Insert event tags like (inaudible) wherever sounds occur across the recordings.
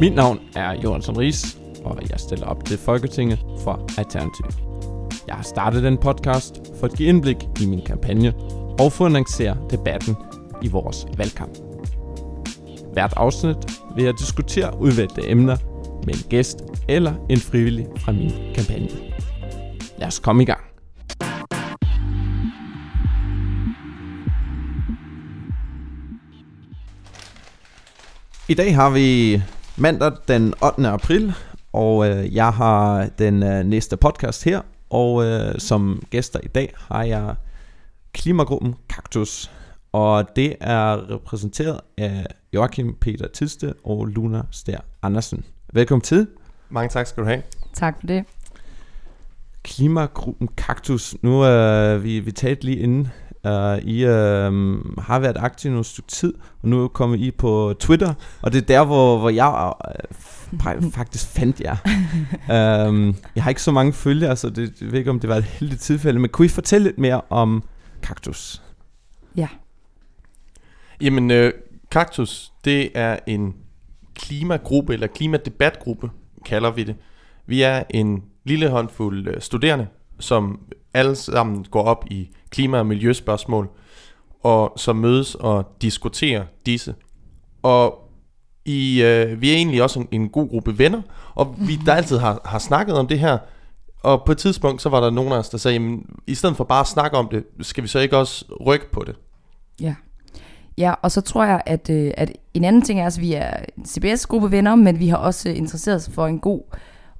Mit navn er Jonas Ries, og jeg stiller op til Folketinget for Alternativ. Jeg har startet den podcast for at give indblik i min kampagne og for at annoncere debatten i vores valgkamp. Hvert afsnit vil jeg diskutere udvalgte emner med en gæst eller en frivillig fra min kampagne. Lad os komme i gang. I dag har vi mandag den 8. april, og øh, jeg har den øh, næste podcast her, og øh, som gæster i dag har jeg klimagruppen Kaktus, og det er repræsenteret af Joachim Peter Tiste og Luna Stær Andersen. Velkommen til. Mange tak skal du have. Tak for det. Klimagruppen Kaktus. Nu øh, vi, vi talte lige inden. Uh, I uh, har været aktive nogle stykke tid, og nu er kommet I på Twitter, og det er der, hvor, hvor jeg uh, faktisk fandt jer. uh, (laughs) jeg har ikke så mange følgere, så det, jeg ved ikke, om det var et heldigt tilfælde, men kunne I fortælle lidt mere om Kaktus? Ja. Jamen, øh, Kaktus, det er en klimagruppe, eller klimadebatgruppe, kalder vi det. Vi er en lille håndfuld øh, studerende, som alle sammen går op i klima- og miljøspørgsmål, og som mødes og diskuterer disse. Og i, øh, vi er egentlig også en, en god gruppe venner, og vi der altid har, har snakket om det her. Og på et tidspunkt, så var der nogen af os, der sagde, jamen, i stedet for bare at snakke om det, skal vi så ikke også rykke på det? Ja. Ja, og så tror jeg, at, øh, at en anden ting er, at vi er en CBS-gruppe venner, men vi har også interesseret os for en god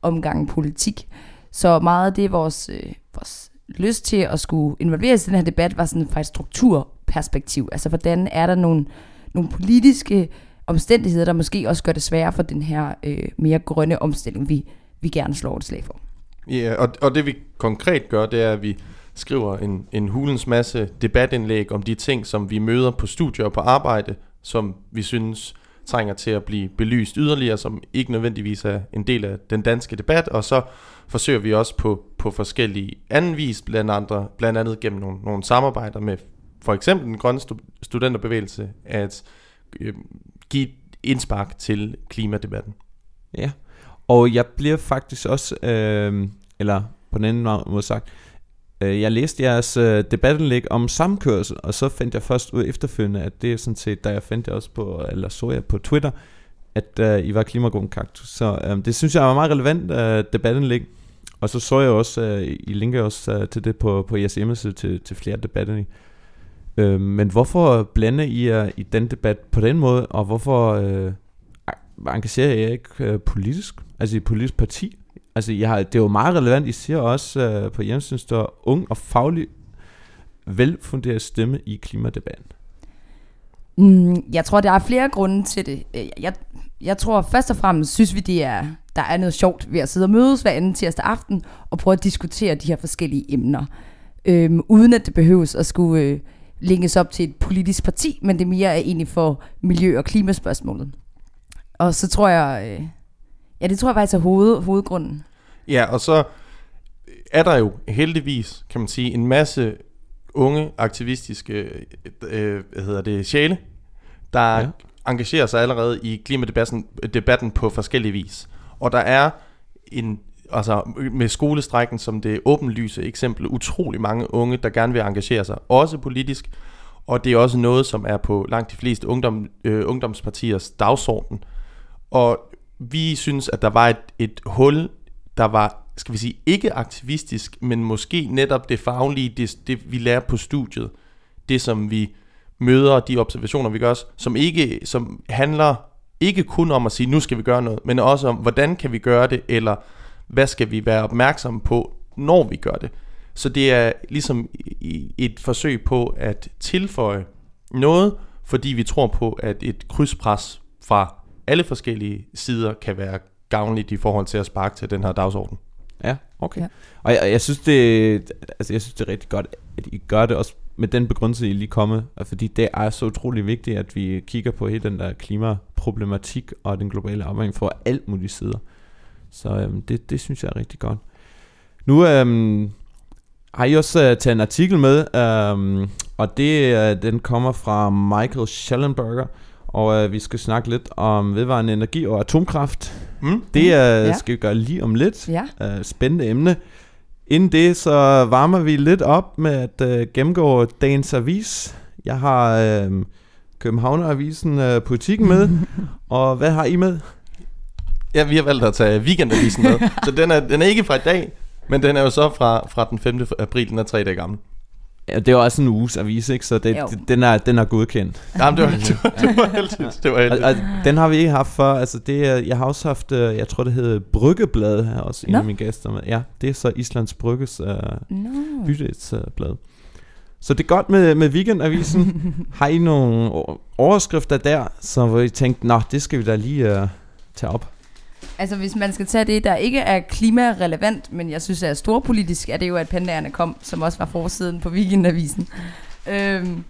omgang politik. Så meget af det, vores, øh, vores lyst til at skulle involveres i den her debat, var sådan fra et strukturperspektiv. Altså, hvordan er der nogle, nogle politiske omstændigheder, der måske også gør det sværere for den her øh, mere grønne omstilling, vi, vi gerne slår et slag for. Ja, og, og det vi konkret gør, det er, at vi skriver en, en hulens masse debatindlæg om de ting, som vi møder på studier og på arbejde, som vi synes trænger til at blive belyst yderligere, som ikke nødvendigvis er en del af den danske debat, og så forsøger vi også på, på forskellige anden vis, blandt, andre, blandt andet gennem nogle, nogle samarbejder med for eksempel den grønne studenterbevægelse, at øh, give indspark til klimadebatten. Ja, og jeg bliver faktisk også, øh, eller på den anden måde sagt, øh, Øh, jeg læste jeres øh, debatindlæg om samkørsel, og så fandt jeg først ud efterfølgende, at det er sådan set, da jeg fandt det også på, eller så jeg på Twitter, at øh, I var klimagruppen kaktus. Så øh, det synes jeg var meget relevant øh, debatindlæg. Og så så jeg også, øh, I linker også øh, til det på, på jeres hjemmeside til, til flere debatindlæg. Øh, men hvorfor blande I jer i den debat på den måde, og hvorfor øh, engagerer I jer ikke øh, politisk? Altså i et politisk parti? Altså jeg har, det er jo meget relevant, I siger også øh, på hjemmesiden, står ung og faglig velfunderet stemme i klimadebatten. Mm, jeg tror, der er flere grunde til det. Øh, jeg, jeg tror først og fremmest, synes vi, det er, der er noget sjovt ved at sidde og mødes hver anden tirsdag aften og prøve at diskutere de her forskellige emner. Øhm, uden at det behøves at skulle øh, linkes op til et politisk parti, men det mere er egentlig for miljø- og klimaspørgsmålet. Og så tror jeg, øh, ja det tror jeg faktisk er hoved, hovedgrunden. Ja, og så er der jo heldigvis, kan man sige, en masse unge aktivistiske øh, hvad hedder det, sjæle, der ja. engagerer sig allerede i klimadebatten debatten på forskellige vis. Og der er en altså med skolestrækken som det åbenlyse eksempel, utrolig mange unge, der gerne vil engagere sig, også politisk, og det er også noget, som er på langt de fleste ungdom, øh, ungdomspartiers dagsorden. Og vi synes, at der var et, et hul, der var, skal vi sige, ikke aktivistisk, men måske netop det faglige, det, det vi lærer på studiet, det som vi møder, de observationer vi gør, som ikke, som handler ikke kun om at sige, nu skal vi gøre noget, men også om, hvordan kan vi gøre det, eller hvad skal vi være opmærksomme på, når vi gør det. Så det er ligesom et forsøg på at tilføje noget, fordi vi tror på, at et krydspres fra alle forskellige sider kan være gavnligt i forhold til at sparke til den her dagsorden. Ja, okay. Ja. Og jeg, jeg, synes det, altså jeg synes det er rigtig godt, at I gør det også med den begrundelse, I lige kommet, fordi det er så utrolig vigtigt, at vi kigger på hele den der klimaproblematik og den globale opvarmning fra alt mulige sider. Så øhm, det, det synes jeg er rigtig godt. Nu øhm, har I også uh, taget en artikel med, øhm, og det, uh, den kommer fra Michael Schellenberger, Og øh, vi skal snakke lidt om vedvarende energi og atomkraft. Mm? Det øh, Ja. skal vi gøre lige om lidt. Ja. Øh, spændende emne. Inden det, så varmer vi lidt op med at øh, gennemgå dagens avis. Jeg har øh, Københavner-avisen øh, politikken med. (laughs) og hvad har I med? Ja, vi har valgt at tage weekendavisen med. (laughs) så den er, den er ikke fra i dag, men den er jo så fra, fra den 5. april, den er tre dage gammel. Ja, det er jo også en uges avis, ikke? Så det, Jo. den, er, den er godkendt. Jamen, det var, det var, det var heldigt. Det var Og, heldigt. og, den har vi ikke haft før. Altså det, er- jeg har også haft, øh, jeg tror det hedder Bryggeblad her også, en Nå. af mine gæster med. Ja, det er så Islands Brygges øh, No. bydelsblad. Så det er godt med, med weekendavisen. (laughs) har I nogle overskrifter der, så hvor I tænkte, nå, det skal vi da lige uh, tage op. Altså hvis man skal tage det, der ikke er klimarelevant, men jeg synes er storpolitisk, er det jo, at pandaerne kom, som også var forsiden på Weekendavisen. Øhm,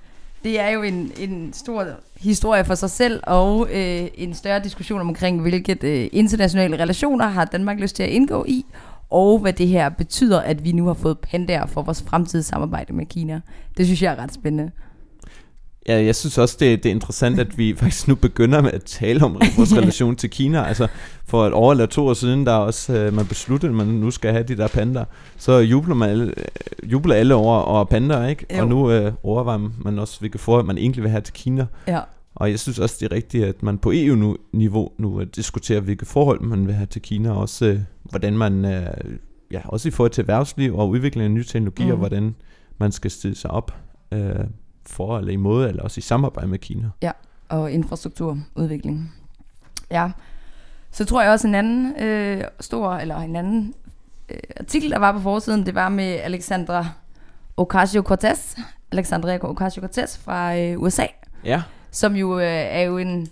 det er jo en, en stor historie for sig selv, og øh, en større diskussion omkring, hvilket øh, internationale relationer har Danmark lyst til at indgå i, og hvad det her betyder, at vi nu har fået pandaer for vores fremtidige samarbejde med Kina. Det synes jeg er ret spændende. Ja, jeg synes også, det, det er interessant, at vi (laughs) faktisk nu begynder med at tale om vores relation til Kina. Altså, for et år eller to år siden, der er også, øh, man besluttede, at man nu skal have de der pandaer. Så jubler, man alle, øh, jubler alle over, over pandaer, ikke? Jo. Og nu øh, overvejer man også, hvilke forhold man egentlig vil have til Kina. Ja. Og jeg synes også, det er rigtigt, at man på EU-niveau nu diskuterer, hvilke forhold man vil have til Kina, og også øh, hvordan man, øh, ja, også i forhold til erhvervsliv og udvikling af nye teknologier, mm. hvordan man skal stille sig op øh, for eller imod, eller også i samarbejde med Kina. og infrastrukturudvikling. Ja. Så tror jeg også en anden øh, stor, eller en anden øh, artikel, der var på forsiden, det var med Alexandra Ocasio-Cortez, Alexandria Ocasio-Cortez fra øh, USA, Ja, som jo øh, er jo en,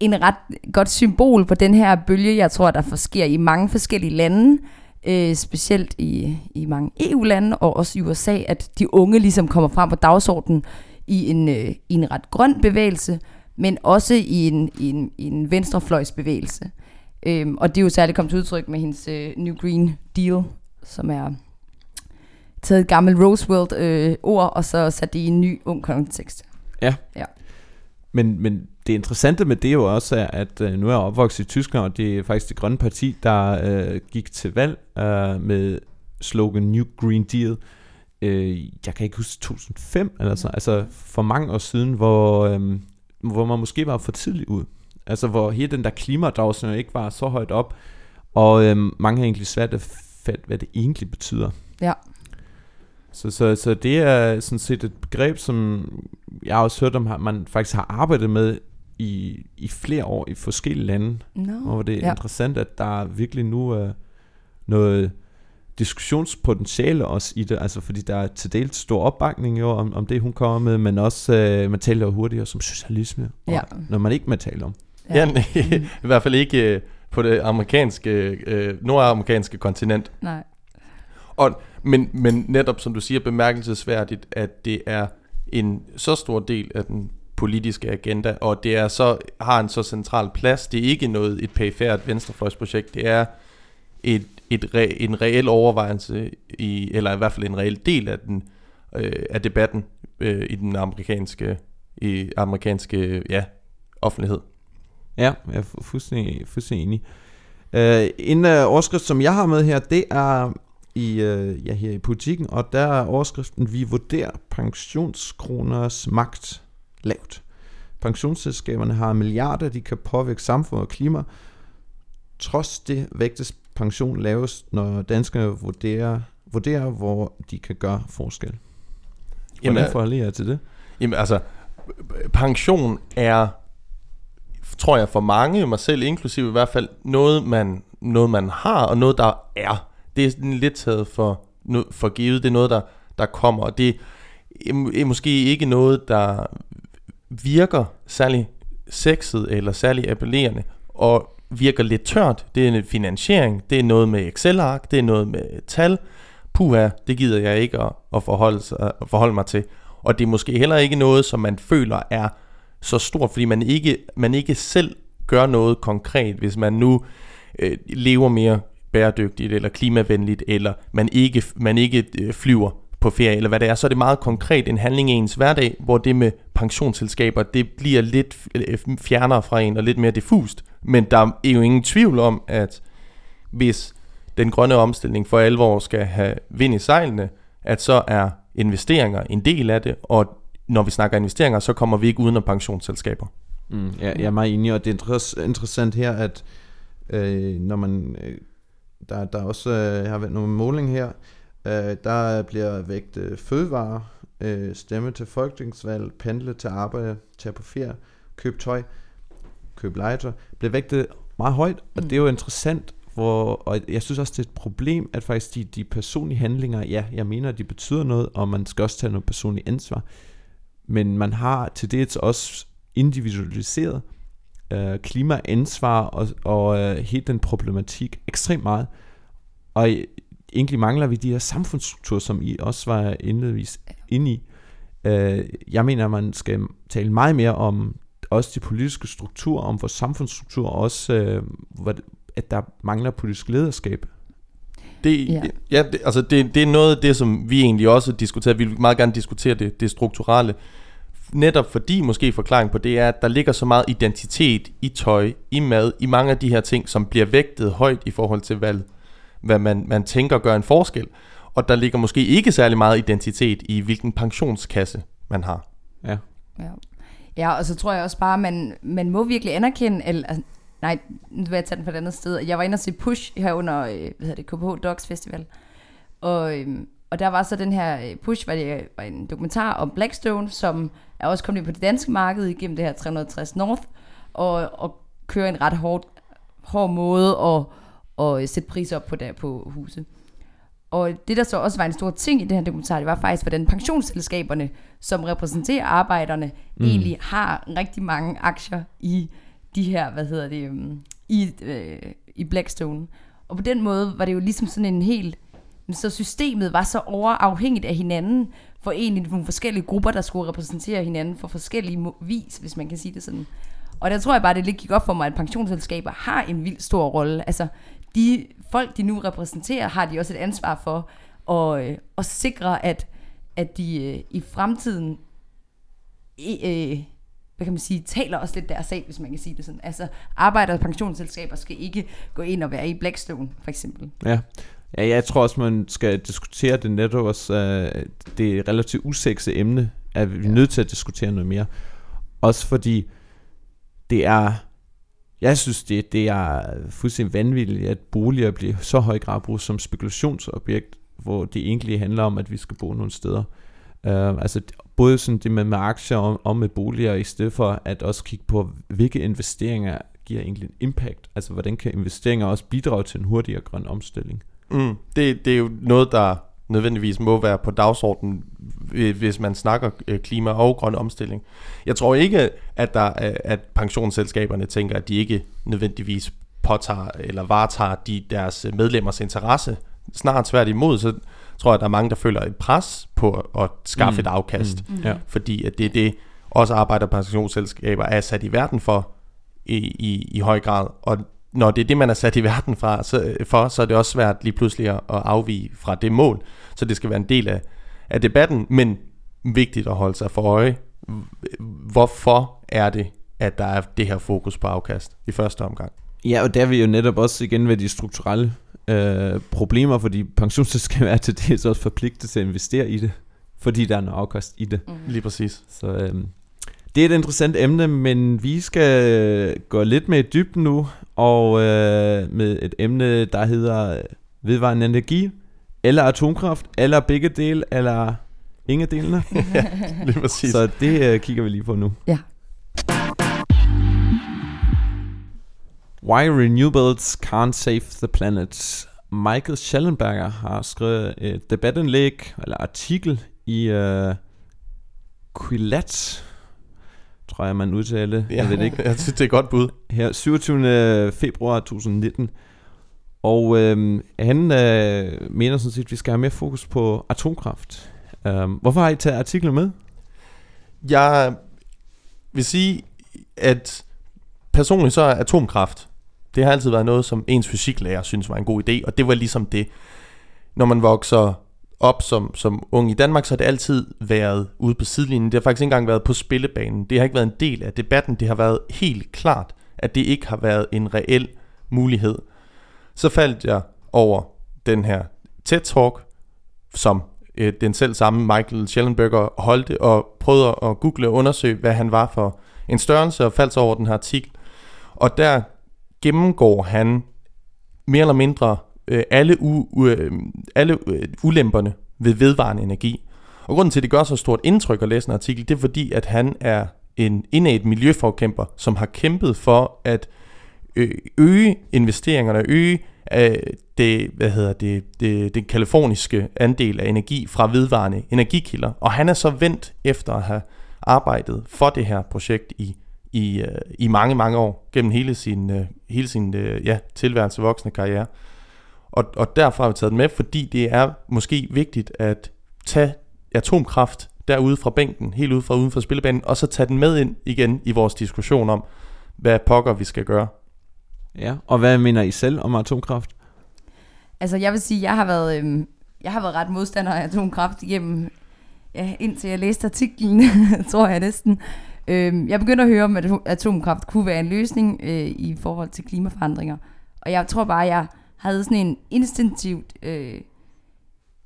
en ret godt symbol på den her bølge, jeg tror, der sker i mange forskellige lande, øh, specielt i, i mange EU-lande og også i USA, at de unge ligesom kommer frem på dagsordenen i en, øh, i en ret grøn bevægelse, men også i en, i en, i en venstrefløjsbevægelse. Øhm, og det er jo særligt kommet til udtryk med hendes øh, New Green Deal, som er taget et gammelt Roosevelt øh, ord, og så sat det i en ny ung kontekst. men, men det interessante med det jo også er, at øh, nu er jeg opvokset i Tyskland, og det er faktisk det grønne parti, der øh, gik til valg øh, med slogan New Green Deal. Øh, jeg kan ikke huske 2005, eller så, altså for mange år siden, hvor, øh, hvor man måske var for tidligt ud. Altså hvor hele den der klimadagsorden ikke var så højt op, og øh, mange har egentlig svært at fatte, hvad det egentlig betyder. Ja. Så, så, så det er sådan set et begreb, som jeg har også hørt om, at man faktisk har arbejdet med i, i flere år i forskellige lande. No. Og hvor det er Ja. ja. interessant, at der virkelig nu er noget diskussionspotentiale også i det, altså fordi der er til dels stor opbakning jo om, om det, hun kommer med, men også, øh, man taler jo hurtigere som socialisme, og Ja. når man ikke må tale om. Ja, nej, (laughs) i hvert fald ikke øh, på det amerikanske, øh, nordamerikanske kontinent. Nej. Og, men, men netop som du siger, bemærkelsesværdigt, at det er en så stor del af den politiske agenda, og det er så har en så central plads. Det er ikke noget et perifært venstrefløjsprojekt, det er et, et re, en reel overvejelse, i, eller i hvert fald en reel del af, den, øh, af debatten øh, i den amerikanske, i amerikanske ja, offentlighed. Ja, jeg er fuldstændig, fuldstændig enig. Uh, en uh, overskrift, som jeg har med her, det er i, uh, ja, her i politikken, og der er overskriften, vi vurderer pensionskroners magt lavt. Pensionsselskaberne har milliarder, de kan påvirke samfund og klima. Trods det vægtes pension lavest, når danskerne vurderer, vurderer hvor de kan gøre forskel. Jamen, Hvordan forholder I jer til det? Jamen altså, pension er, tror jeg for mange, mig selv inklusive i hvert fald, noget man, noget man har, og noget der er. Det er sådan lidt taget for, for givet, det er noget, der, der kommer, og det er måske ikke noget, der virker særlig sexet eller særlig appellerende, og virker lidt tørt. Det er en finansiering, det er noget med Excel-ark, det er noget med tal. Puha, det gider jeg ikke at, at, forholde, sig, at forholde mig til. Og det er måske heller ikke noget, som man føler er så stort, fordi man ikke, man ikke selv gør noget konkret, hvis man nu øh, lever mere bæredygtigt eller klimavenligt, eller man ikke, man ikke øh, flyver på ferie, eller hvad det er, så er det meget konkret en handling i ens hverdag, hvor det med pensionsselskaber, det bliver lidt øh, øh, fjernere fra en og lidt mere diffust. Men der er jo ingen tvivl om, at hvis den grønne omstilling for alvor skal have vind i sejlene, at så er investeringer en del af det, og når vi snakker investeringer, så kommer vi ikke uden om pensionsselskaber. Mm, ja, jeg er meget enig, og det er interessant her, at øh, når man, øh, der, der også øh, har været nogle måling her, øh, der bliver vægt øh, fødevare, øh, stemme til folketingsvalg, pendle til arbejde, tage på ferie, købe tøj, købe legetøj, bliver vægtet meget højt, og mm. det er jo interessant, hvor, og jeg synes også, det er et problem, at faktisk de, de personlige handlinger, ja, jeg mener, de betyder noget, og man skal også tage noget personligt ansvar, men man har til det også individualiseret øh, klimaansvar og, og øh, hele den problematik ekstremt meget. Og egentlig mangler vi de her samfundsstrukturer, som I også var indledvis inde i. Øh, jeg mener, at man skal tale meget mere om også de politiske strukturer, om vores samfundsstruktur, og også øh, at der mangler politisk lederskab. Det, ja. Ja, det, altså det, det er noget af det, som vi egentlig også diskuterer. Vi vil meget gerne diskutere det, det strukturelle netop fordi måske forklaring på det er, at der ligger så meget identitet i tøj, i mad, i mange af de her ting, som bliver vægtet højt i forhold til, hvad, hvad man, man tænker gør en forskel. Og der ligger måske ikke særlig meget identitet i, hvilken pensionskasse man har. Ja. Ja, ja og så tror jeg også bare, man, man må virkelig anerkende, eller, altså, nej, nu vil jeg tage den fra et andet sted. Jeg var inde og se Push her under, øh, hvad hedder det, KPH Dogs Festival. Og, øhm, og der var så den her øh, Push, var det var en dokumentar om Blackstone, som er også kommet ind på det danske marked igennem det her 360 North, og, og kører en ret hård, hård måde at, at sætte priser op på, der, på huse. Og det, der så også var en stor ting i det her dokumentar, det var faktisk, hvordan pensionsselskaberne, som repræsenterer arbejderne, mm. egentlig har rigtig mange aktier i de her, hvad hedder det, um, i, øh, i Blackstone. Og på den måde var det jo ligesom sådan en helt, så systemet var så overafhængigt af hinanden, for egentlig nogle forskellige grupper, der skulle repræsentere hinanden for forskellige vis, hvis man kan sige det sådan. Og der tror jeg bare, det lidt gik op for mig, at pensionsselskaber har en vild stor rolle. Altså, de folk, de nu repræsenterer, har de også et ansvar for at, øh, at sikre, at, at de øh, i fremtiden øh, hvad kan man sige, taler også lidt deres sag, hvis man kan sige det sådan. Altså, arbejder- og pensionsselskaber skal ikke gå ind og være i Blackstone, for eksempel. Ja, Ja, jeg tror også, man skal diskutere det netop også. Uh, det er et relativt usekset emne, at vi er nødt til at diskutere noget mere. Også fordi det er, jeg synes, det, det er fuldstændig vanvittigt, at boliger bliver så høj grad brugt som spekulationsobjekt, hvor det egentlig handler om, at vi skal bo nogle steder. Uh, altså både sådan det med, med aktier og, og med boliger, i stedet for at også kigge på, hvilke investeringer giver egentlig en impact. Altså hvordan kan investeringer også bidrage til en hurtigere grøn omstilling. Mm, det, det er jo noget, der nødvendigvis må være på dagsordenen, hvis man snakker øh, klima og grøn omstilling. Jeg tror ikke, at, der, at pensionsselskaberne tænker, at de ikke nødvendigvis påtager eller varetager de, deres medlemmers interesse. Snart svært imod, så tror jeg, at der er mange, der føler et pres på at skaffe mm. et afkast. Mm. Ja. Fordi at det er det, også arbejder pensionsselskaber er sat i verden for i, i, i høj grad. Og når det er det, man er sat i verden fra, så, for, så er det også svært lige pludselig at, afvige fra det mål. Så det skal være en del af, af debatten, men vigtigt at holde sig for øje. Hvorfor er det, at der er det her fokus på afkast i første omgang? Ja, og der vil jo netop også igen være de strukturelle øh, problemer, fordi pensionsselskaber er til dels også forpligtet til at investere i det, fordi der er noget afkast i det. Mm. Lige præcis. Så øh, det er et interessant emne, men vi skal gå lidt mere i dybden nu, og øh, med et emne, der hedder vedvarende energi, eller atomkraft, eller begge dele, eller ingen delene. (laughs) lige præcis. Så det øh, kigger vi lige på nu. Ja. Why Renewables Can't Save the Planet. Michael Schellenberger har skrevet et debatindlæg, eller artikel i uh, Quillette, tror jeg, man udtaler det. Ja, jeg ved ikke. (laughs) jeg synes, det er et godt bud. Her 27. februar 2019. Og øh, han øh, mener sådan set, at vi skal have mere fokus på atomkraft. Øh, hvorfor har I taget artiklen med? Jeg vil sige, at personligt så er atomkraft, det har altid været noget, som ens fysiklærer synes var en god idé, og det var ligesom det, når man vokser op som, som ung i Danmark, så har det altid været ude på sidelinjen. Det har faktisk ikke engang været på spillebanen. Det har ikke været en del af debatten. Det har været helt klart, at det ikke har været en reel mulighed. Så faldt jeg over den her TED-talk, som øh, den selv samme Michael Schellenberger holdte, og prøvede at google og undersøge, hvad han var for en størrelse, og faldt over den her artikel. Og der gennemgår han mere eller mindre øh, alle, u, øh, alle øh, ulemperne ved vedvarende energi. Og grunden til, at det gør så stort indtryk at læse en artikel, det er fordi, at han er en indad miljøforkæmper, som har kæmpet for at øh, øge investeringerne, øge øh, det, hvad hedder det, det, den kaliforniske andel af energi fra vedvarende energikilder. Og han er så vendt efter at have arbejdet for det her projekt i, i, øh, i mange, mange år, gennem hele sin, øh, hele sin øh, ja, tilværelse voksne karriere. Og, og derfor har vi taget den med, fordi det er måske vigtigt at tage atomkraft derude fra bænken, helt ude fra uden for spillebanen, og så tage den med ind igen i vores diskussion om, hvad pokker vi skal gøre. Ja, og hvad mener I selv om atomkraft? Altså jeg vil sige, jeg har været, øhm, jeg har været ret modstander af atomkraft igennem, ja, indtil jeg læste artiklen, (laughs) tror jeg næsten. Øhm, jeg begyndte at høre om, at atomkraft kunne være en løsning øh, i forhold til klimaforandringer. Og jeg tror bare, jeg havde sådan en instinktivt øh,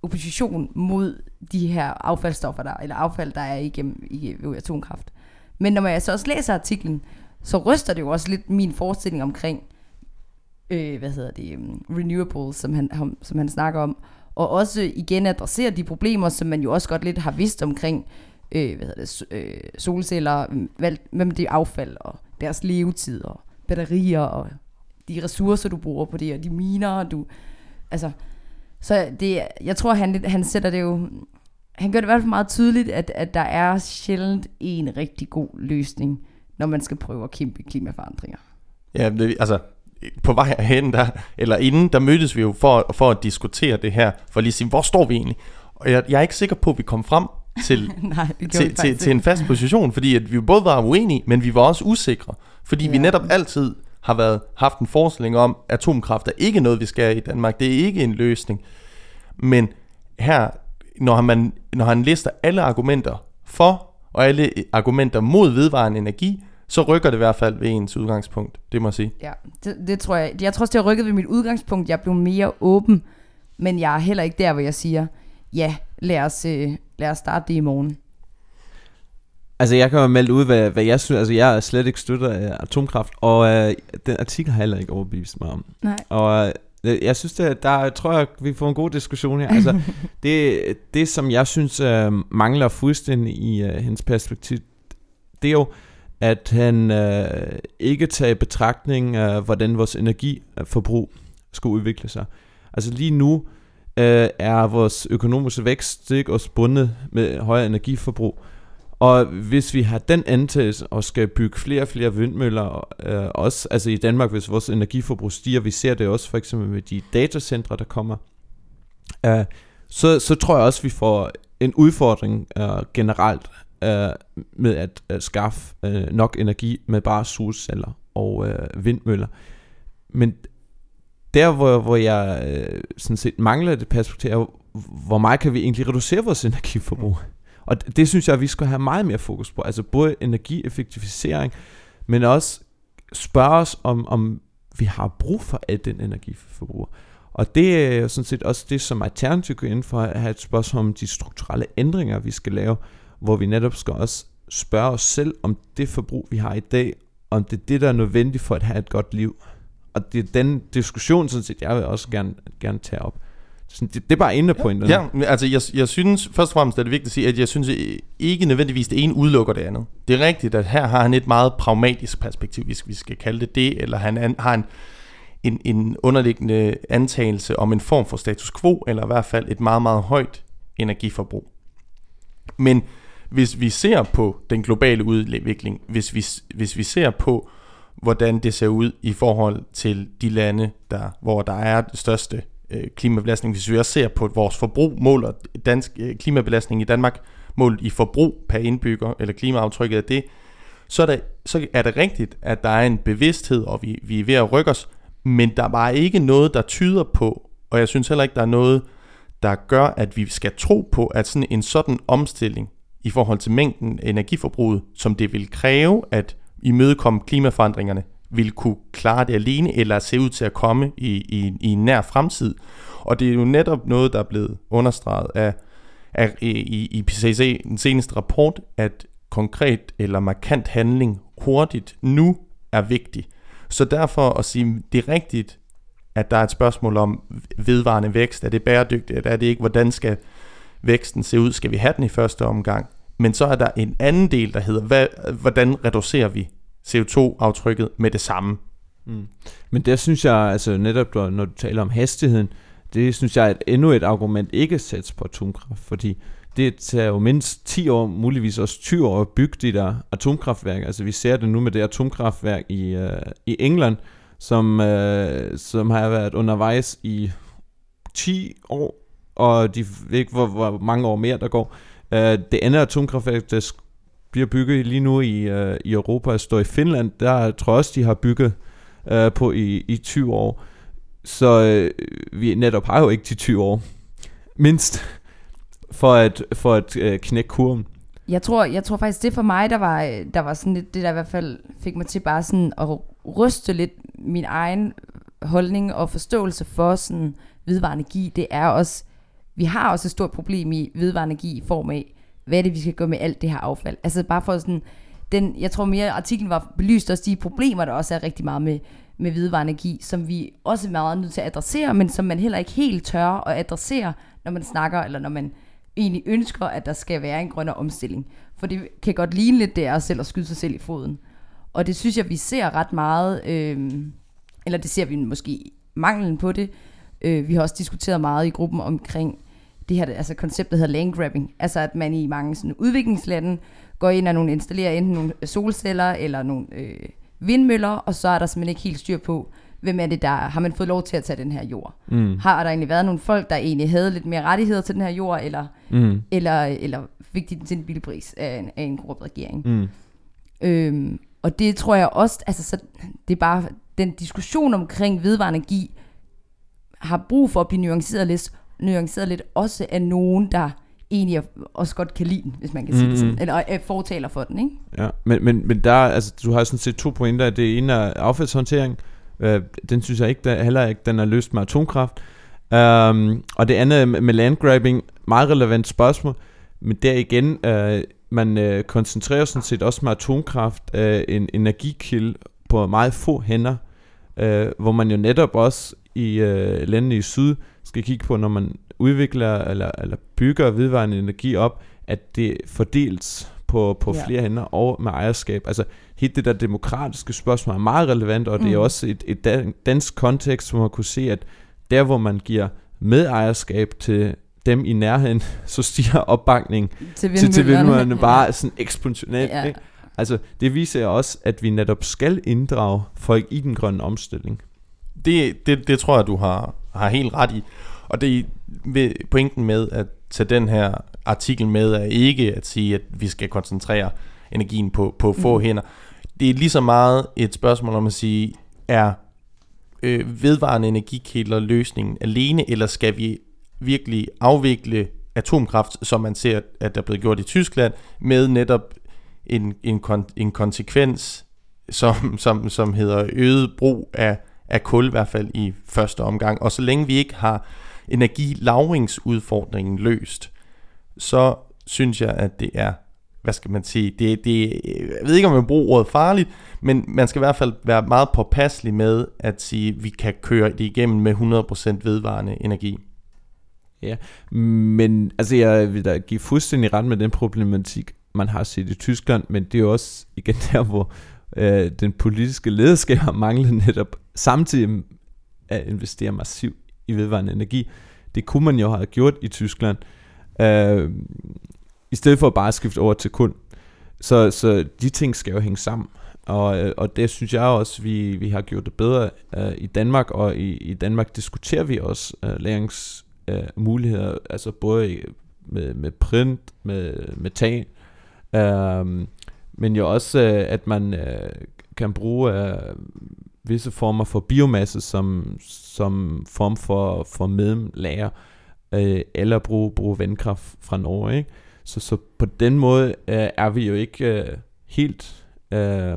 opposition mod de her affaldsstoffer, der, eller affald, der er igennem i, i atomkraft. Men når jeg så også læser artiklen, så ryster det jo også lidt min forestilling omkring, øh, hvad hedder det, um, renewables, som han, ham, som han snakker om, og også igen adressere de problemer, som man jo også godt lidt har vidst omkring, øh, hvad hedder det, øh, solceller, hvad, hvad med det affald, og deres levetid, og batterier, og de ressourcer, du bruger på det, og de miner, du, altså, så det, jeg tror, han, han sætter det jo, han gør det i hvert fald meget tydeligt, at, at der er sjældent en rigtig god løsning, når man skal prøve at kæmpe klimaforandringer. Ja, det, altså på vej hen, der, eller inden, der mødtes vi jo for, for at diskutere det her, for lige at sige, hvor står vi egentlig? Og jeg, jeg er ikke sikker på, at vi kom frem til, (laughs) Nej, til, til, til en fast position, fordi at vi både var uenige, men vi var også usikre. Fordi ja. vi netop altid har været haft en forestilling om, at atomkraft er ikke noget, vi skal i Danmark. Det er ikke en løsning. Men her, når man, når han lister alle argumenter for, og alle argumenter mod vedvarende energi, så rykker det i hvert fald ved ens udgangspunkt, det må jeg sige. Ja, det, det tror jeg. Jeg tror også, det har rykket ved mit udgangspunkt. Jeg blev mere åben, men jeg er heller ikke der, hvor jeg siger, ja, lad os, øh, lad os starte det i morgen. Altså jeg kan jo melde ud, hvad, hvad jeg synes, altså jeg er slet ikke støtter af atomkraft, og øh, den artikel har heller ikke overbevist mig om. Nej. Og øh, jeg synes, det, der tror jeg, vi får en god diskussion her. Altså (laughs) det, det som jeg synes øh, mangler fuldstændig i øh, hendes perspektiv, det er jo, at han øh, ikke tager i betragtning, øh, hvordan vores energiforbrug skal udvikle sig. Altså lige nu øh, er vores økonomiske vækst ikke også bundet med højere energiforbrug. Og hvis vi har den antagelse og skal bygge flere og flere vindmøller, øh, også altså i Danmark, hvis vores energiforbrug stiger, vi ser det også for eksempel med de datacentre, der kommer, øh, så, så tror jeg også, vi får en udfordring øh, generelt øh, med at, øh, skaffe øh, nok energi med bare solceller og øh, vindmøller. Men der, hvor, hvor jeg øh, sådan set mangler det perspektiv, er, hvor meget kan vi egentlig reducere vores energiforbrug? Mm. Og det, synes jeg, at vi skal have meget mere fokus på. Altså både energieffektivisering, men også spørge os, om, om vi har brug for al den energiforbrug. Og det er sådan set også det, som Alternativ går ind for at have et spørgsmål om de strukturelle ændringer, vi skal lave, hvor vi netop skal også spørge os selv om det forbrug, vi har i dag, om det er det, der er nødvendigt for at have et godt liv. Og det er den diskussion, sådan set, jeg vil også gerne, gerne tage op. Det, det er bare inde på Ja, ja altså jeg, jeg synes, først og fremmest er det vigtigt at sige, at jeg synes ikke nødvendigvis det ene udelukker det andet. Det er rigtigt, at her har han et meget pragmatisk perspektiv, hvis vi skal kalde det det, eller han an, har en, en, en underliggende antagelse om en form for status quo, eller i hvert fald et meget, meget højt energiforbrug. Men hvis vi ser på den globale udvikling, hvis vi, hvis vi ser på, hvordan det ser ud i forhold til de lande, der, hvor der er det største øh, klimabelastning, hvis vi også ser på vores forbrug, måler dansk øh, klimabelastning i Danmark, målt i forbrug per indbygger, eller klimaaftrykket af det, så er, det, så er det rigtigt, at der er en bevidsthed, og vi, vi er ved at rykke os, men der var ikke noget, der tyder på, og jeg synes heller ikke, der er noget, der gør, at vi skal tro på, at sådan en sådan omstilling i forhold til mængden energiforbruget, som det vil kræve at imødekomme klimaforandringerne, vil kunne klare det alene, eller se ud til at komme i, i, i en nær fremtid. Og det er jo netop noget, der er blevet understreget af, af i, i PCC, den seneste rapport, at konkret eller markant handling hurtigt nu er vigtig. Så derfor at sige, det er rigtigt, at der er et spørgsmål om vedvarende vækst. Er det bæredygtigt? Er det ikke? Hvordan skal væksten se ud? Skal vi have den i første omgang? Men så er der en anden del, der hedder, hvad, hvordan reducerer vi CO2-aftrykket med det samme? Mm. Men der synes jeg, altså netop når du taler om hastigheden, det synes jeg er et, endnu et argument ikke sættes på atomkraft, fordi det tager jo mindst 10 år, muligvis også 20 år at bygge de der atomkraftværker. Altså vi ser det nu med det atomkraftværk i, uh, i England, som, uh, som har været undervejs i 10 år, og de ved ikke, hvor, hvor mange år mere der går. Uh, det andet atomkraftværk, der bliver bygget lige nu i, øh, i Europa, står i Finland, der tror jeg også, de har bygget øh, på i, i 20 år. Så øh, vi netop har jo ikke de 20 år. Mindst for at, for at øh, knække kurven. Jeg tror, jeg tror faktisk, det for mig, der var, der var sådan lidt, det der i hvert fald fik mig til bare sådan at ryste lidt min egen holdning og forståelse for sådan vedvarende energi, det er også, vi har også et stort problem i vedvarende energi i form af, hvad er det, vi skal gøre med alt det her affald. Altså bare for sådan, den, jeg tror mere, artiklen var belyst også de problemer, der også er rigtig meget med, med vedvarende energi, som vi også er meget nødt til at adressere, men som man heller ikke helt tør at adressere, når man snakker, eller når man egentlig ønsker, at der skal være en grønnere omstilling. For det kan godt ligne lidt, det er selv at skyde sig selv i foden. Og det synes jeg, vi ser ret meget, øh, eller det ser vi måske manglen på det. Øh, vi har også diskuteret meget i gruppen omkring det her altså konceptet hedder land grabbing. Altså at man i mange sådan, udviklingslande går ind og nogle installerer enten nogle solceller eller nogle øh, vindmøller, og så er der simpelthen ikke helt styr på, hvem er det der, har man fået lov til at tage den her jord? Mm. Har der egentlig været nogle folk, der egentlig havde lidt mere rettigheder til den her jord, eller, mm. eller, eller fik de den til en billig pris af en, af en gruppe regering? Mm. Øhm, og det tror jeg også, altså så, det er bare den diskussion omkring vedvarende energi, har brug for at blive nuanceret lidt, nuanceret lidt også af nogen, der egentlig også godt kan lide den, hvis man kan sige mm. det sådan. Eller er fortaler for den, ikke? Ja, men, men, men der, altså, du har sådan set to pointer. Det ene er affaldshåndtering, Øh, den synes jeg ikke, der, heller ikke, den er løst med atomkraft. Um, og det andet med landgrabbing, meget relevant spørgsmål, men der igen, uh, man uh, koncentrerer sådan set også med atomkraft uh, en energikilde på meget få hænder, uh, hvor man jo netop også i uh, landene i syd skal kigge på, når man udvikler eller, eller bygger vedvarende energi op, at det fordeles på, på ja. flere hænder og med ejerskab. Altså helt det der demokratiske spørgsmål er meget relevant, og mm. det er mm. også et, et dansk kontekst, hvor man kunne se, at der hvor man giver medejerskab til dem i nærheden, (laughs) så stiger opbakningen til, til, til vindmøllerne bare sådan eksponentielt. Ja. Ikke? Altså, det viser også, at vi netop skal inddrage folk i den grønne omstilling. Det, det, det tror jeg, du har, har helt ret i. Og det er pointen med at tage den her artikel med, er ikke at sige, at vi skal koncentrere energien på, på få mm. hænder. Det er lige så meget et spørgsmål om at sige, er øh, vedvarende energikilder løsningen alene, eller skal vi virkelig afvikle atomkraft, som man ser, at der er blevet gjort i Tyskland, med netop en, en, kon, en konsekvens, som, som, som hedder øget brug af, af kul, i hvert fald i første omgang. Og så længe vi ikke har energilavringsudfordringen løst, så synes jeg, at det er, hvad skal man sige, det, det, jeg ved ikke, om man bruger ordet farligt, men man skal i hvert fald være meget påpasselig med at sige, at vi kan køre det igennem med 100% vedvarende energi. Ja, men altså jeg vil da give fuldstændig ret med den problematik, man har set i Tyskland, men det er også igen der, hvor øh, den politiske lederskab har manglet netop samtidig at investere massivt i vedvarende energi. Det kunne man jo have gjort i Tyskland, øh, i stedet for at bare skifte over til kul. Så, så de ting skal jo hænge sammen. Og, øh, og det synes jeg også, vi, vi har gjort det bedre øh, i Danmark, og i, i Danmark diskuterer vi også øh, læringsmuligheder, øh, altså både med, med print, med metan, øh, men jo også, øh, at man øh, kan bruge øh, visse former for biomasse som, som form for, for mellemlager. øh, eller bruge, bruge vandkraft fra Norge. Ikke? Så, så på den måde øh, er vi jo ikke øh, helt... Øh,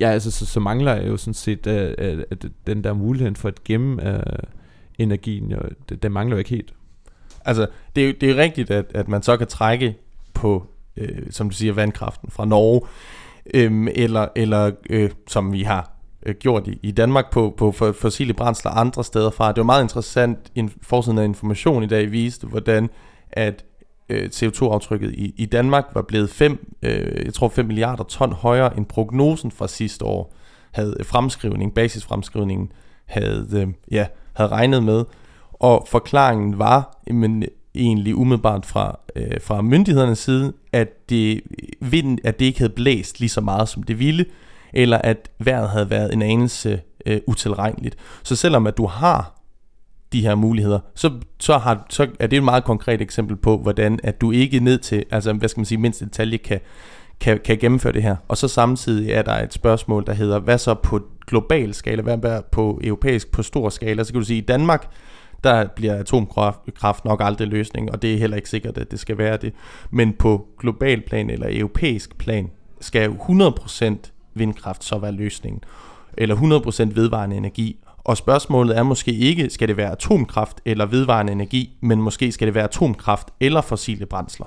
ja, altså så, så mangler jeg jo sådan set øh, øh, den der mulighed for at gemme øh, energien. Jo, det, det mangler jo ikke helt. Altså, det er jo det er rigtigt, at, at man så kan trække på, øh, som du siger, vandkraften fra Norge, øh, eller, eller øh, som vi har øh, gjort i, i Danmark på, på fossile brændsler andre steder fra. Det var meget interessant, en forsiden af information i dag viste, hvordan at øh, CO2-aftrykket i, i Danmark var blevet 5, øh, jeg tror 5 milliarder ton højere end prognosen fra sidste år havde øh, fremskrivning, basisfremskrivningen havde, øh, ja, havde regnet med. Og forklaringen var men egentlig umiddelbart fra, øh, fra myndighedernes side, at det, vind, at det ikke havde blæst lige så meget, som det ville, eller at vejret havde været en anelse øh, utilregneligt. Så selvom at du har de her muligheder, så, så, har, så er det et meget konkret eksempel på, hvordan at du ikke ned til, altså hvad skal man sige, mindst detalje kan, kan, kan gennemføre det her. Og så samtidig er der et spørgsmål, der hedder, hvad så på global skala, hvad på europæisk, på stor skala? Så kan du sige, i Danmark, der bliver atomkraft nok aldrig løsning, og det er heller ikke sikkert, at det skal være det. Men på global plan eller europæisk plan, skal 100% vindkraft så være løsningen, eller 100% vedvarende energi. Og spørgsmålet er måske ikke, skal det være atomkraft eller vedvarende energi, men måske skal det være atomkraft eller fossile brændsler.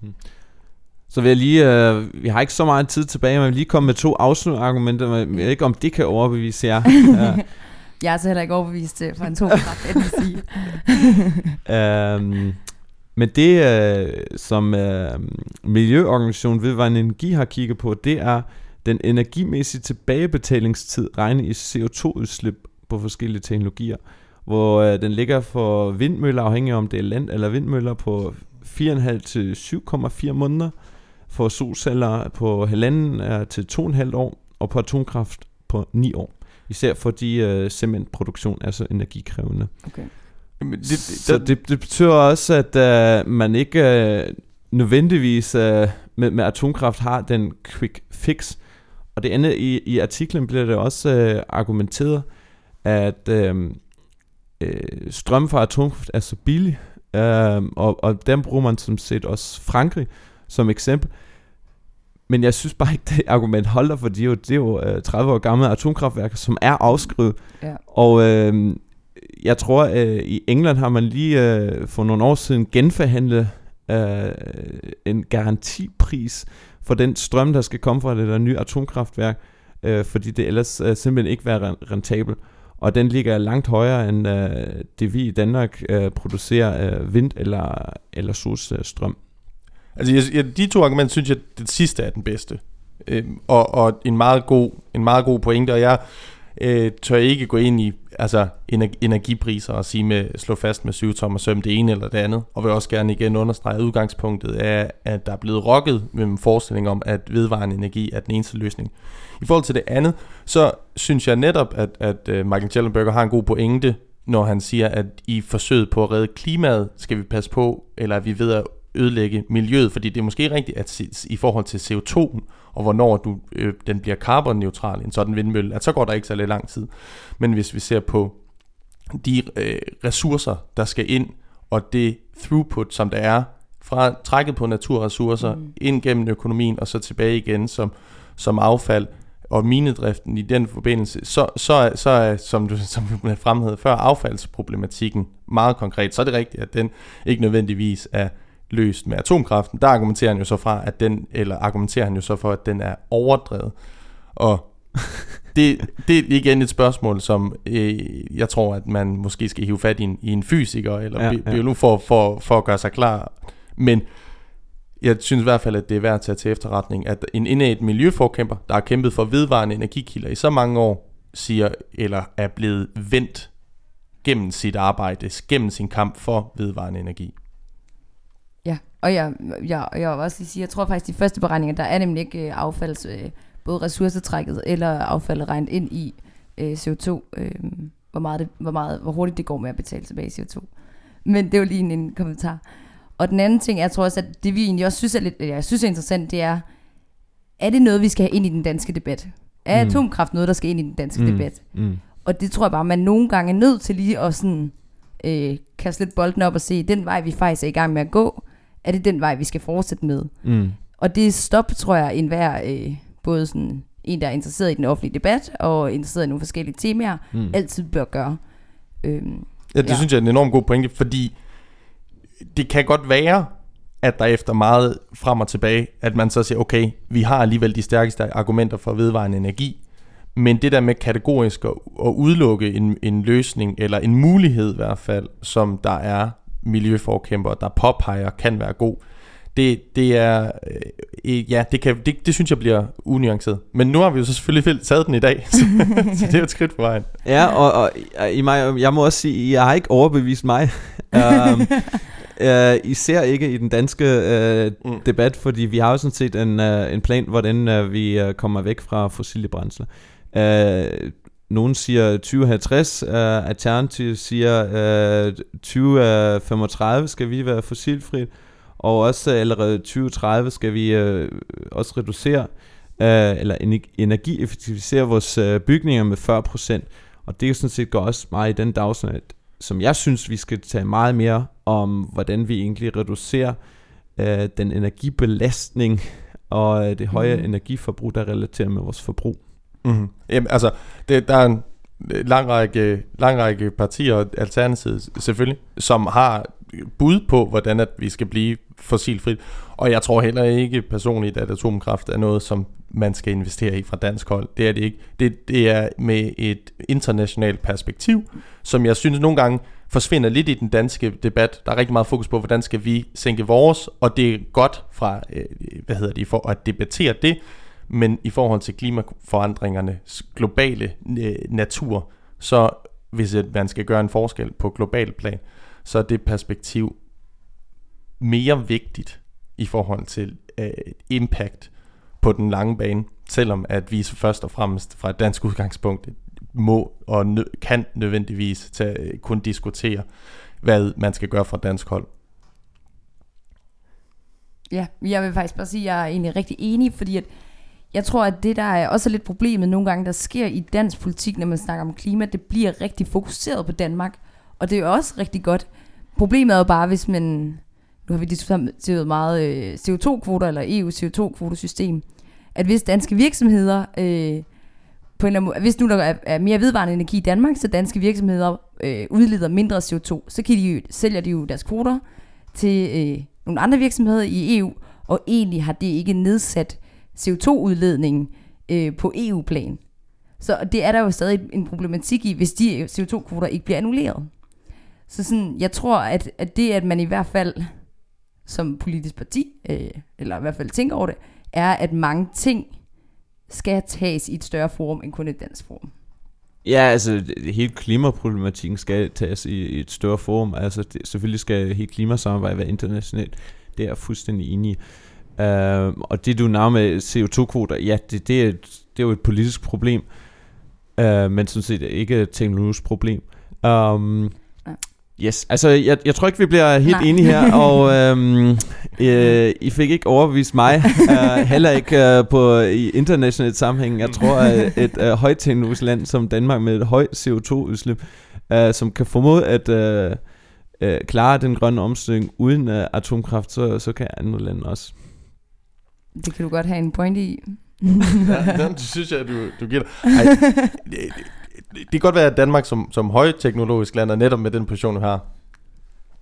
Hmm. Så vil jeg lige, øh, vi har ikke så meget tid tilbage, men jeg vil lige komme med to afslutningsargumenter, men jeg ved ikke, om det kan overbevise jer. (laughs) Jeg er så heller ikke overbevist øh, for en atomkraft, at sige. (laughs) øhm, men det, øh, som øh, Miljøorganisationen Vedvarende Energi har kigget på, det er den energimæssige tilbagebetalingstid regnet i CO2-udslip på forskellige teknologier, hvor øh, den ligger for vindmøller, afhængig om det er land eller vindmøller, på 4,5 til 7,4 måneder, for solceller på halvanden øh, til 2,5 år, og på atomkraft på 9 år. Især fordi øh, cementproduktion er så energikrævende. Okay. det, det, så det, det betyder også, at øh, man ikke øh, nødvendigvis øh, med, med atomkraft har den quick fix. Og det andet i, i artiklen bliver det også øh, argumenteret, at øh, øh, strøm fra atomkraft er så billig, øh, og, og den bruger man som set også Frankrig som eksempel. Men jeg synes bare ikke, (laughs) det argument holder, for det er jo, det er jo øh, 30 år gamle atomkraftværker, som er afskrevet. Ja. Og øh, jeg tror, øh, i England har man lige øh, for nogle år siden genforhandlet øh, en garantipris for den strøm, der skal komme fra det der nye atomkraftværk, øh, fordi det ellers øh, simpelthen ikke være rentabel. Og den ligger langt højere end øh, det, vi i Danmark øh, producerer øh, vind- eller, eller solstrøm. Altså, jeg, jeg, de to argumenter synes jeg, det sidste er den bedste. Øh, og, og en meget god, en meget god pointe, og jeg øh, tør ikke gå ind i altså, energipriser og sige med, slå fast med syv tommer søm det ene eller det andet, og vil også gerne igen understrege, at udgangspunktet er, at der er blevet rokket med en forestilling om, at vedvarende energi er den eneste løsning. I forhold til det andet, så synes jeg netop, at, at øh, Michael Schellenberger har en god pointe, når han siger, at i forsøget på at redde klimaet, skal vi passe på, eller at vi ved at ødelægge miljøet, fordi det er måske rigtigt, at i forhold til CO2, og hvornår du, øh, den bliver karbonneutral, en sådan vindmølle, at så går der ikke så lidt lang tid. Men hvis vi ser på de øh, ressourcer, der skal ind, og det throughput, som der er, fra trækket på naturressourcer, mm. ind gennem økonomien, og så tilbage igen som, som affald, og minedriften i den forbindelse, så, så, er, så er, som du (laughs) som fremhævede før, affaldsproblematikken meget konkret. Så er det rigtigt, at den ikke nødvendigvis er løst med atomkraften. Der argumenterer han jo så fra, at den, eller argumenterer han jo så for, at den er overdrevet. Og (laughs) det, det er igen et spørgsmål, som øh, jeg tror, at man måske skal hive fat i en, i en fysiker eller ja, bi- ja. biolog for, for, for at gøre sig klar. Men jeg synes i hvert fald, at det er værd at tage til efterretning, at en indet miljøforkæmper, der har kæmpet for vedvarende energikilder i så mange år, siger, eller er blevet vendt gennem sit arbejde, gennem sin kamp for vedvarende energi. Og jeg, jeg, jeg vil også lige sige, jeg tror faktisk, de første beregninger, der er nemlig ikke øh, affalds, øh, både ressourcetrækket eller affaldet regnet ind i øh, CO2, øh, hvor, meget det, hvor, meget, hvor hurtigt det går med at betale tilbage i CO2. Men det var lige en, en kommentar. Og den anden ting, jeg tror også, at det vi egentlig også synes er lidt, jeg synes er interessant, det er, er det noget, vi skal have ind i den danske debat? Er mm. atomkraft noget, der skal ind i den danske mm. debat? Mm. Og det tror jeg bare, man nogle gange er nødt til lige at sådan øh, kaste lidt bolden op og se, den vej, vi faktisk er i gang med at gå, er det den vej, vi skal fortsætte med. Mm. Og det stop, tror jeg, enhver, øh, både sådan en, der er interesseret i den offentlige debat, og interesseret i nogle forskellige temaer, Mm. altid bør gøre. Øhm, Ja, det Ja. synes jeg er en enorm god pointe, fordi det kan godt være, at der efter meget frem og tilbage, at man så siger, okay, vi har alligevel de stærkeste argumenter for vedvarende energi, men det der med kategorisk at, at udelukke en, en løsning, eller en mulighed i hvert fald, som der er miljøforkæmper, der påpeger, kan være god, det, det er, øh, ja, det, kan, det, det synes jeg bliver unuanceret. Men nu har vi jo så selvfølgelig taget den i dag, (laughs) så, så det er et skridt på vejen. Ja, og, og i mig, jeg må også sige, jeg har ikke overbevist mig. (laughs) um, uh, især ikke i den danske uh, Mm. debat, fordi vi har jo sådan set en, uh, en plan, hvordan uh, vi uh, kommer væk fra fossile brændsler. Uh, nogen siger 2050, uh, Alternativ siger uh, 2035 skal vi være fossilfrit, og også uh, allerede 2030 skal vi uh, også reducere uh, eller ener- energieffektivisere vores uh, bygninger med 40%. Og det er sådan set går også meget i den dagsorden, at, som jeg synes, vi skal tage meget mere om, hvordan vi egentlig reducerer øh, den energibelastning og øh, det høje mm. energiforbrug, der er relateret med vores forbrug. Mm-hmm. Jamen, altså, det, der er en øh, lang række, lang række partier, Alternativet selvfølgelig, som har bud på, hvordan at vi skal blive fossilfrit. Og jeg tror heller ikke personligt, at atomkraft er noget, som man skal investere i fra dansk hold. Det er det ikke. Det, det er med et internationalt perspektiv, som jeg synes nogle gange forsvinder lidt i den danske debat. Der er rigtig meget fokus på, hvordan skal vi sænke vores, og det er godt fra, øh, øh, hvad hedder det, for at debattere det, men i forhold til klimaforandringernes globale øh, natur, så hvis man skal gøre en forskel på global plan, så er det perspektiv mere vigtigt i forhold til øh, impact på den lange bane, selvom at vi så først og fremmest fra et dansk udgangspunkt må og nø- kan nødvendigvis tage, øh, kun diskutere, hvad man skal gøre fra dansk hold. Ja, jeg vil faktisk bare sige, at jeg er egentlig rigtig enig, fordi at jeg tror, at det der er også lidt problemet nogle gange, der sker i dansk politik, når man snakker om klima, det bliver rigtig fokuseret på Danmark. Og det er jo også rigtig godt. Problemet er jo bare, hvis man, nu har vi diskuteret meget øh, CO2-kvoter, eller EU CO2-kvotesystem, at hvis danske virksomheder, øh, på en eller anden måde, hvis nu der er, er mere vedvarende energi i Danmark, så danske virksomheder øh, udleder mindre CO2, så kan de jo, sælger de jo deres kvoter til øh, nogle andre virksomheder i EU, og egentlig har det ikke nedsat CO2-udledningen øh, på EU-plan. Så det er der jo stadig en problematik i, hvis de CO2-kvoter ikke bliver annulleret. Så sådan, jeg tror, at, at det, at man i hvert fald som politisk parti, øh, eller i hvert fald tænker over det, er, at mange ting skal tages i et større forum end kun et dansk forum. Ja, altså hele klimaproblematikken skal tages i, i et større forum. Altså det, selvfølgelig skal hele klimasamarbejdet være internationalt. Det er jeg fuldstændig enig i. Uh, og det du navner med CO2-kvoter, ja, det, det, er, et- det er jo et politisk problem, uh, men sådan set ikke et teknologisk problem. Um. Yes, altså jeg, jeg tror ikke, vi bliver helt Nej. enige her, (laughs) og um, øh, I fik ikke overbevist mig, uh, heller ikke uh, på i internationalt sammenhæng. Jeg tror, at et uh, højteknologisk land som Danmark med et højt CO2-udslip, uh, som kan formå at uh, uh, klare den grønne omstilling uden uh, atomkraft, så, så kan andre lande også. Det kan du godt have en point i. ja, den synes jeg, du, du giver. Ej, det, det, det kan godt være, at Danmark som, som højteknologisk land, og netop med den position, vi har,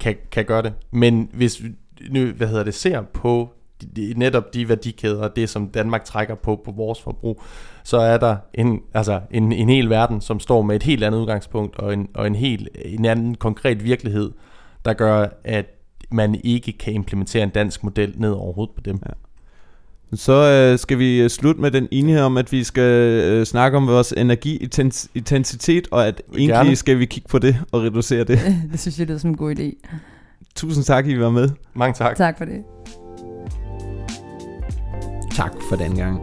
kan, kan gøre det. Men hvis vi nu, hvad hedder det, ser på de, de, netop de værdikæder, og det som Danmark trækker på på vores forbrug, så er der en, altså en, en hel verden, som står med et helt andet udgangspunkt, og en, og en helt en anden konkret virkelighed, der gør, at man ikke kan implementere en dansk model ned over hovedet på dem. Ja. Så øh, skal vi øh, slutte med den enighed om, at vi skal øh, snakke om vores energiintensitet, og at Gerne. egentlig skal vi kigge på det og reducere det. (laughs) det synes jeg lyder som en god idé. Tusind tak, I var med. Mange tak. Tak for det. Tak for den gang.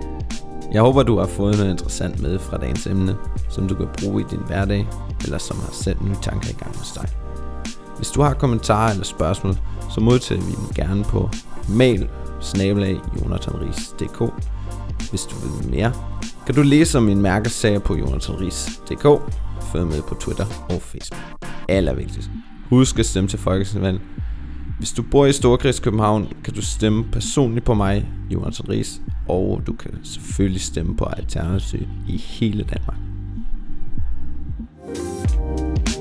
Jeg håber, du har fået noget interessant med fra dagens emne, som du kan bruge i din hverdag, eller som har sat nye tanker i gang hos dig. Hvis du har kommentarer eller spørgsmål, så modtager vi dem gerne på mail snabelag Hvis du vil mere, kan du læse om min mærkesag på jonathanris.dk Følg med på Twitter og Facebook. Allervigtigst, husk at stemme til Folketingsvalg. Hvis du bor i Storkreds København, kan du stemme personligt på mig, Jonathan Ries, og du kan selvfølgelig stemme på Alternativet i hele Danmark. thank you